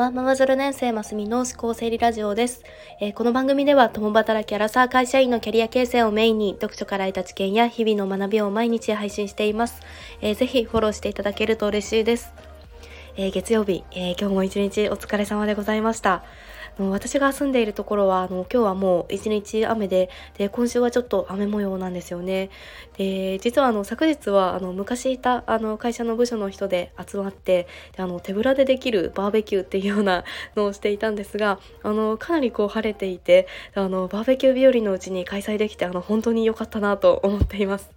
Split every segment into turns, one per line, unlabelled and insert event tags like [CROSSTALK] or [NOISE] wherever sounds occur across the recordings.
はママゾル年生マスミの思考整理ラジオです、えー、この番組では共働きアラサー会社員のキャリア形成をメインに読書から得た知見や日々の学びを毎日配信しています、えー、ぜひフォローしていただけると嬉しいです、えー、月曜日、え今日も一日お疲れ様でございました。私が住んでいるところはあの今日はもう一日雨でで今週はちょっと雨模様なんですよね。で実はあの昨日はあの昔いたあの会社の部署の人で集まってであの手ぶらでできるバーベキューっていうような [LAUGHS] のをしていたんですがあのかなりこう晴れていてあのバーベキュー日和のうちに開催できてあの本当に良かったなと思っています。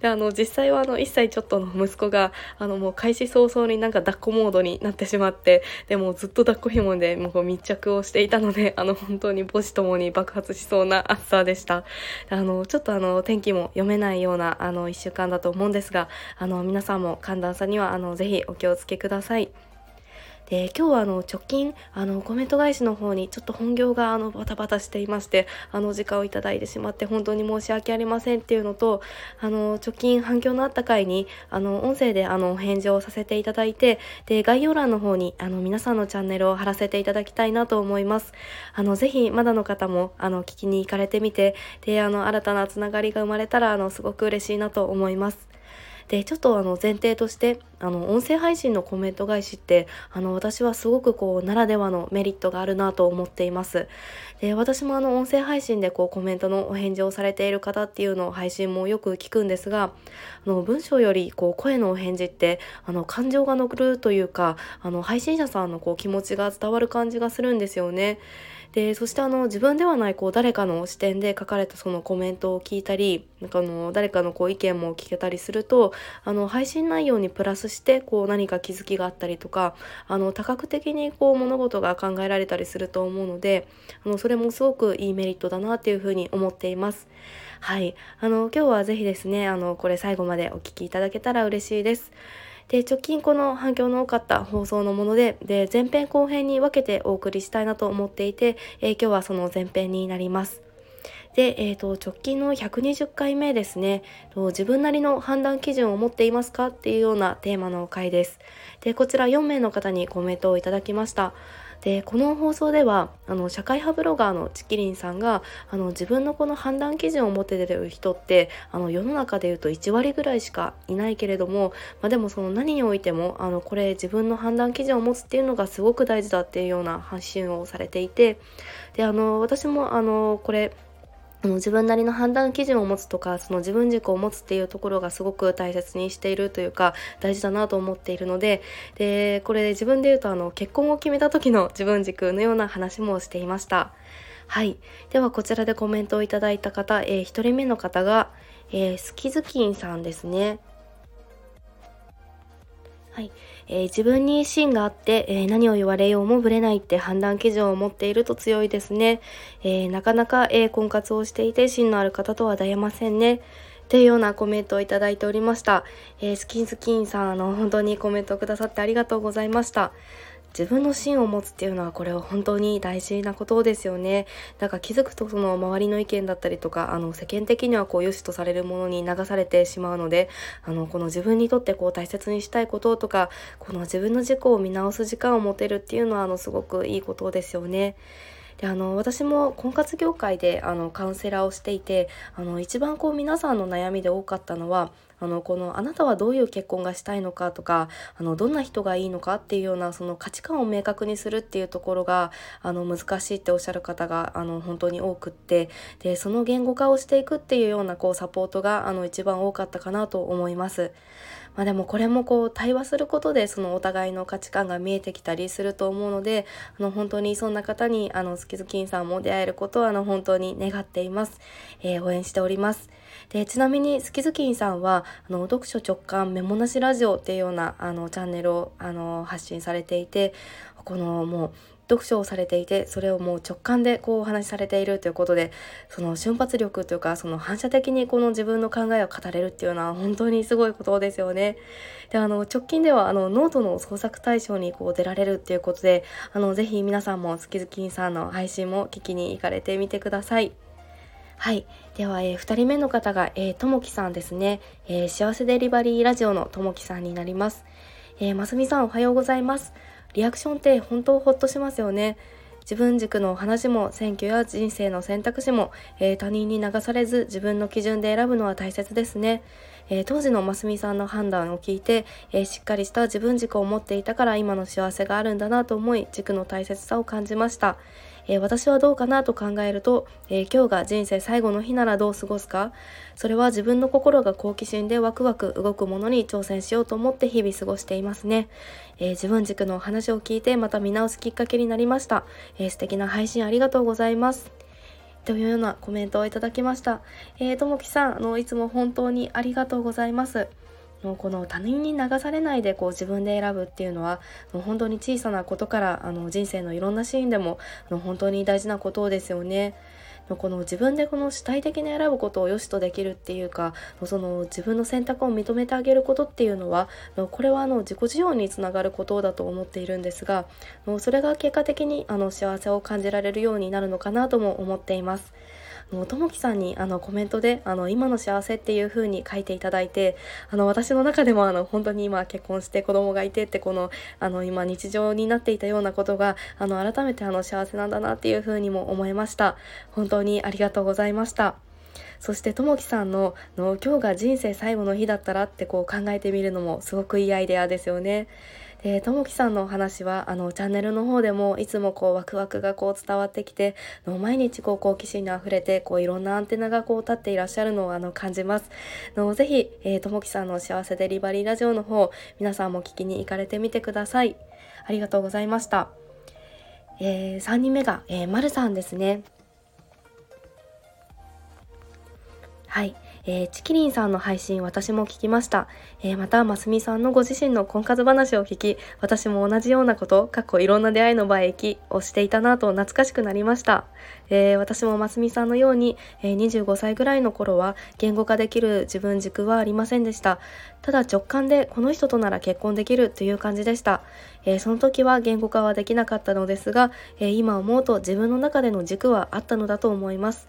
であの実際はあの1歳ちょっとの息子があのもう開始早々になんか抱っこモードになってしまってでもずっと抱っこ紐でもう密着をしていたので、[LAUGHS] あの、本当に母子ともに爆発しそうな [LAUGHS] 暑さでした。あの、ちょっとあの、天気も読めないような、あの、一週間だと思うんですが、あの、皆さんも寒暖差には、あの、ぜひお気をつけください。で今日はあの直近あのコメント返しの方にちょっと本業があのバタバタしていましてあの時間をいただいてしまって本当に申し訳ありませんっていうのとあの直近反響のあった回にあの音声であの返事をさせていただいてで概要欄の方にあの皆さんのチャンネルを貼らせていただきたいなと思います。あのぜひまだの方もあの聞きに行かれてみてであの新たなつながりが生まれたらあのすごく嬉しいなと思います。でちょっとあの前提としてあの音声配信のコメント返しってあの私はすごくこうならではのメリットがあるなと思っています。で私もあの音声配信でこうコメントのお返事をされている方っていうのを配信もよく聞くんですがあの文章よりこう声のお返事ってあの感情が残るというかあの配信者さんのこう気持ちが伝わる感じがするんですよね。でそしてあの自分ではないこう誰かの視点で書かれたそのコメントを聞いたりなんかあの誰かのこう意見も聞けたりするとあの配信内容にプラスしてこう何か気づきがあったりとかあの多角的にこう物事が考えられたりすると思うのであのそれもすごくいいメリットだなっていうふうに思っています。はい、あの今日はぜひですねあのこれ最後までお聴きいただけたら嬉しいです。で直近この反響の多かった放送のものでで前編後編に分けてお送りしたいなと思っていて、えー、今日はその前編になります。で、えーと、直近の120回目ですね。自分なりの判断基準を持っていますかっていうようなテーマの回です。でこちら4名の方にコメントをいただきました。でこの放送ではあの社会派ブロガーのチキリンさんがあの自分のこの判断基準を持って出る人ってあの世の中でいうと1割ぐらいしかいないけれども、まあ、でもその何においてもあのこれ自分の判断基準を持つっていうのがすごく大事だっていうような発信をされていてであの私もあのこれあの自分なりの判断基準を持つとかその自分軸を持つっていうところがすごく大切にしているというか大事だなと思っているのででこれで自分で言うとあの結婚を決めた時の自分軸のような話もしていました。はい。ではこちらでコメントをいただいた方、えー、1人目の方が、えー、スキズキンさんですね。はい、えー、自分に芯があって、えー、何を言われようもぶれないって判断基準を持っていると強いですね。えー、なかなか、え婚活をしていて芯のある方とは出会えませんね。っていうようなコメントをいただいておりました。え、スキンスキンさん、あの、本当にコメントをくださってありがとうございました。自分の芯を持つっていうのはこれは本当に大事なことですよね。だから気づくとその周りの意見だったりとかあの世間的にはこう良しとされるものに流されてしまうのであのこの自分にとってこう大切にしたいこととかこの自分の自己を見直す時間を持てるっていうのはあのすごくいいことですよね。であの私も婚活業界であのカウンセラーをしていてあの一番こう皆さんの悩みで多かったのはあのこのあなたはどういう結婚がしたいのかとかあのどんな人がいいのかっていうようなその価値観を明確にするっていうところがあの難しいっておっしゃる方があの本当に多くってでその言語化をしていくっていうようなこうサポートがあの一番多かったかなと思います。まあ、でもこれもこう対話することでそのお互いの価値観が見えてきたりすると思うのであの本当にそんな方にあのスキズキンさんも出会えることをあの本当に願っています、えー、応援しておりますでちなみにスキズキンさんはあの読書直感メモなしラジオっていうようなあのチャンネルをあの発信されていてこのもう読書をされていてそれをもう直感でこうお話しされているということでその瞬発力というかその反射的にこの自分の考えを語れるっていうのは本当にすごいことですよね。であの直近ではあのノートの創作大賞にこう出られるっていうことであのぜひ皆さんもスキズキンさんの配信も聞きに行かれてみてください。はい。では、えー、2人目の方が、えー、ともきさんですね。えー、幸せデリバリーラジオのともきさんになります。えー、ますみさんおはようございます。リアクションって本当ほっとしますよね。自分軸の話も選挙や人生の選択肢も、えー、他人に流されず自分の基準で選ぶのは大切ですね。えー、当時のますみさんの判断を聞いて、えー、しっかりした自分軸を持っていたから今の幸せがあるんだなと思い軸の大切さを感じました。えー、私はどうかなと考えると、えー、今日が人生最後の日ならどう過ごすか？それは自分の心が好奇心でワクワク動くものに挑戦しようと思って日々過ごしていますね、えー、自分軸の話を聞いてまた見直すきっかけになりました、え素敵な配信ありがとうございますというようなコメントをいただきました。えー、ともきさん、あの、いつも本当にありがとうございます。もうこの他人に流されないでこう自分で選ぶっていうのはもう本当に小さなことからあの人生のいろんなシーンでもあの本当に大事なことですよね。この自分でこの主体的に選ぶことを良しとできるっていうかその自分の選択を認めてあげることっていうのはこれはあの自己需要につながることだと思っているんですがそれが結果的にあの幸せを感じられるようになるのかなとも思っています。ともきさんにあのコメントであの今の幸せっていう風に書いていただいてあの私の中でもあの本当に今結婚して子供がいてってこのあの今日常になっていたようなことがあの改めてあの幸せなんだなっていう風にも思いました。本当にありがとうございました。そしてともきさんのの今日が人生最後の日だったらってこう考えてみるのもすごくいいアイデアですよね。でともきさんのお話はあのチャンネルの方でもいつもこうワクワクがこう伝わってきての毎日こう好奇心にあふれてこういろんなアンテナがこう立っていらっしゃるのをあの感じます。のぜひ、えー、ともきさんの幸せデリバリーラジオの方皆さんも聞きに行かれてみてください。ありがとうございました、えー、3人目が、えー、まるさんですね。はい。えー、チキリンさんの配信私も聞きました。えー、また、ますみさんのご自身の婚活話を聞き、私も同じようなこと、過去いろんな出会いの場へ行きをしていたなと懐かしくなりました。えー、私もますみさんのように、え25歳ぐらいの頃は言語化できる自分軸はありませんでした。ただ直感でこの人となら結婚できるという感じでした。えその時は言語化はできなかったのですが、え今思うと自分の中での軸はあったのだと思います。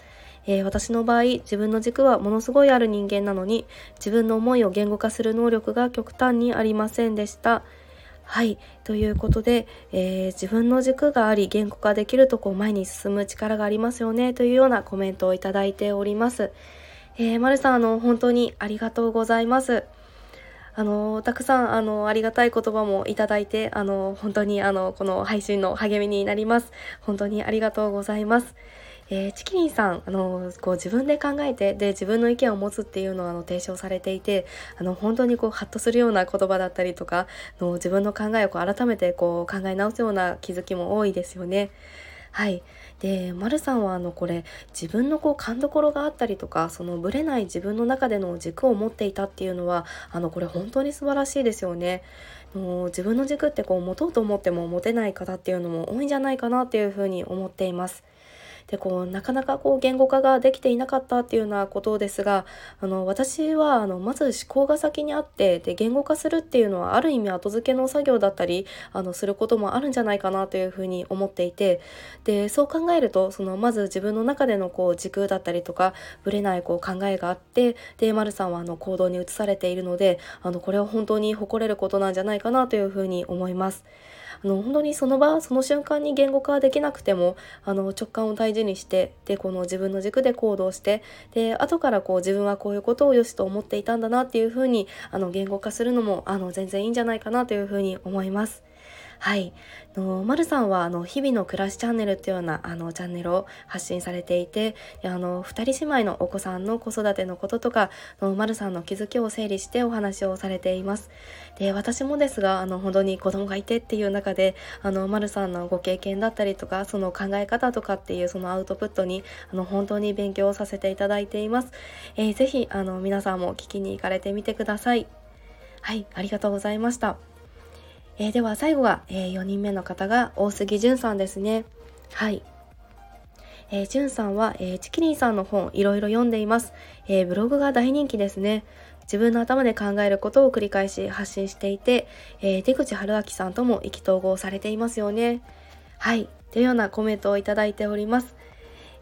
えー、私の場合自分の軸はものすごいある人間なのに自分の思いを言語化する能力が極端にありませんでした。はい。ということで、えー、自分の軸があり、言語化できるとこう前に進む力がありますよね、というようなコメントをいただいております。えー、まるさん、あの、本当にありがとうございます。あの、たくさん、あの、ありがたい言葉もいただいて、あの、本当に、あの、この配信の励みになります。本当にありがとうございます。えー、チキリンさん、あのこう自分で考えてで自分の意見を持つっていうのをあの提唱されていてあの本当にこうハッとするような言葉だったりとかの自分の考えをこう改めてこう考え直すような気づきも多いですよね。はい。で、まるさんはあのこれ自分のこう勘どころがあったりとかそのぶれない自分の中での軸を持っていたっていうのはあのこれ本当に素晴らしいですよね。もう自分の軸ってこう持とうと思っても持てない方っていうのも多いんじゃないかなっていうふうに思っています。でこうなかなかこう言語化ができていなかったっていうようなことですがあの私はあのまず思考が先にあってで言語化するっていうのはある意味後付けの作業だったりあのすることもあるんじゃないかなというふうに思っていてでそう考えるとそのまず自分の中でのこう軸だったりとかぶれないこう考えがあってで丸さんはあの行動に移されているのであのこれは本当に誇れることなんじゃないかなというふうに思います。あの本当にその場その瞬間に言語化できなくてもあの直感を大事にしてでこの自分の軸で行動してで後からこう自分はこういうことをよしと思っていたんだなっていうふうにあの言語化するのもあの全然いいんじゃないかなというふうに思います。はい。の、まるさんは、あの、日々の暮らしチャンネルっていうような、あの、チャンネルを発信されていて、あの、二人姉妹のお子さんの子育てのこととか、の、まるさんの気づきを整理してお話をされています。で、私もですが、あの、本当に子供がいてっていう中で、あの、まるさんのご経験だったりとか、その考え方とかっていうそのアウトプットに、あの、本当に勉強させていただいています。えー、ぜひ、あの、皆さんも聞きに行かれてみてください。はい、ありがとうございました。えー、では最後が、えー、4人目の方が大杉淳さんですね。はい。えー、淳さんは、えー、チキリンさんの本いろいろ読んでいます、えー、ブログが大人気ですね。自分の頭で考えることを繰り返し発信していて、えー、出口春明さんとも意気投合されていますよね。はい。というようなコメントをいただいております。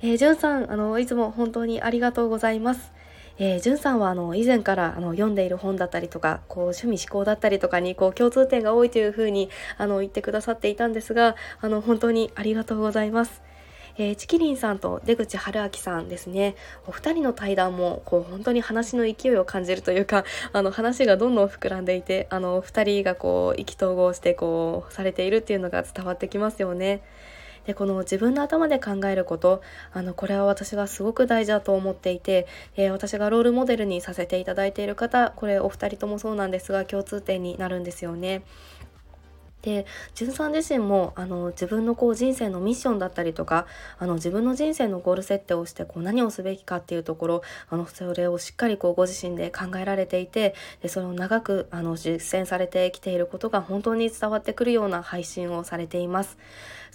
えー、じゅんさん、あの、いつも本当にありがとうございます。えー、じゅんさんはあの以前からあの読んでいる本だったりとかこう趣味思考だったりとかにこう共通点が多いというふうにあの言ってくださっていたんですがあの本当にありがとうございます。えー、チキリンさんと出口春明さんですねお二人の対談もこう本当に話の勢いを感じるというか [LAUGHS] あの話がどんどん膨らんでいてあの二人がこう意気投合してこうされているっていうのが伝わってきますよね。でこの自分の頭で考えることあのこれは私がすごく大事だと思っていて、えー、私がロールモデルにさせていただいている方これお二人ともそうなんですが共通点になるんですよね。でんさん自身もあの自分のこう人生のミッションだったりとかあの自分の人生のゴール設定をしてこう何をすべきかっていうところあのそれをしっかりこうご自身で考えられていてでそれを長くあの実践されてきていることが本当に伝わってくるような配信をされています。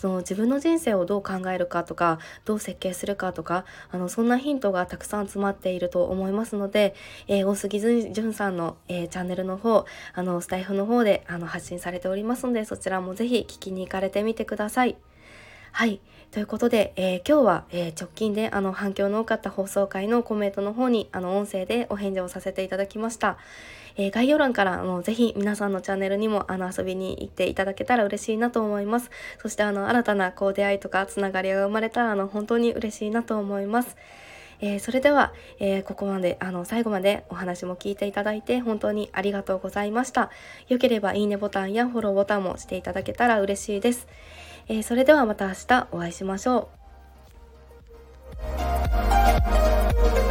その自分の人生をどう考えるかとかどう設計するかとかあのそんなヒントがたくさん詰まっていると思いますので、えー、大杉淳さんの、えー、チャンネルの方あのスタイフの方であの発信されておりますのでそちらも是非聞きに行かれてみてください。はい。ということで、えー、今日は、えー、直近であの反響の多かった放送回のコメントの方にあの音声でお返事をさせていただきました。えー、概要欄からあのぜひ皆さんのチャンネルにもあの遊びに行っていただけたら嬉しいなと思います。そしてあの新たなこう出会いとかつながりが生まれたらあの本当に嬉しいなと思います。えー、それでは、えー、ここまであの最後までお話も聞いていただいて本当にありがとうございました。よければいいねボタンやフォローボタンもしていただけたら嬉しいです。えー、それではまた明日お会いしましょう。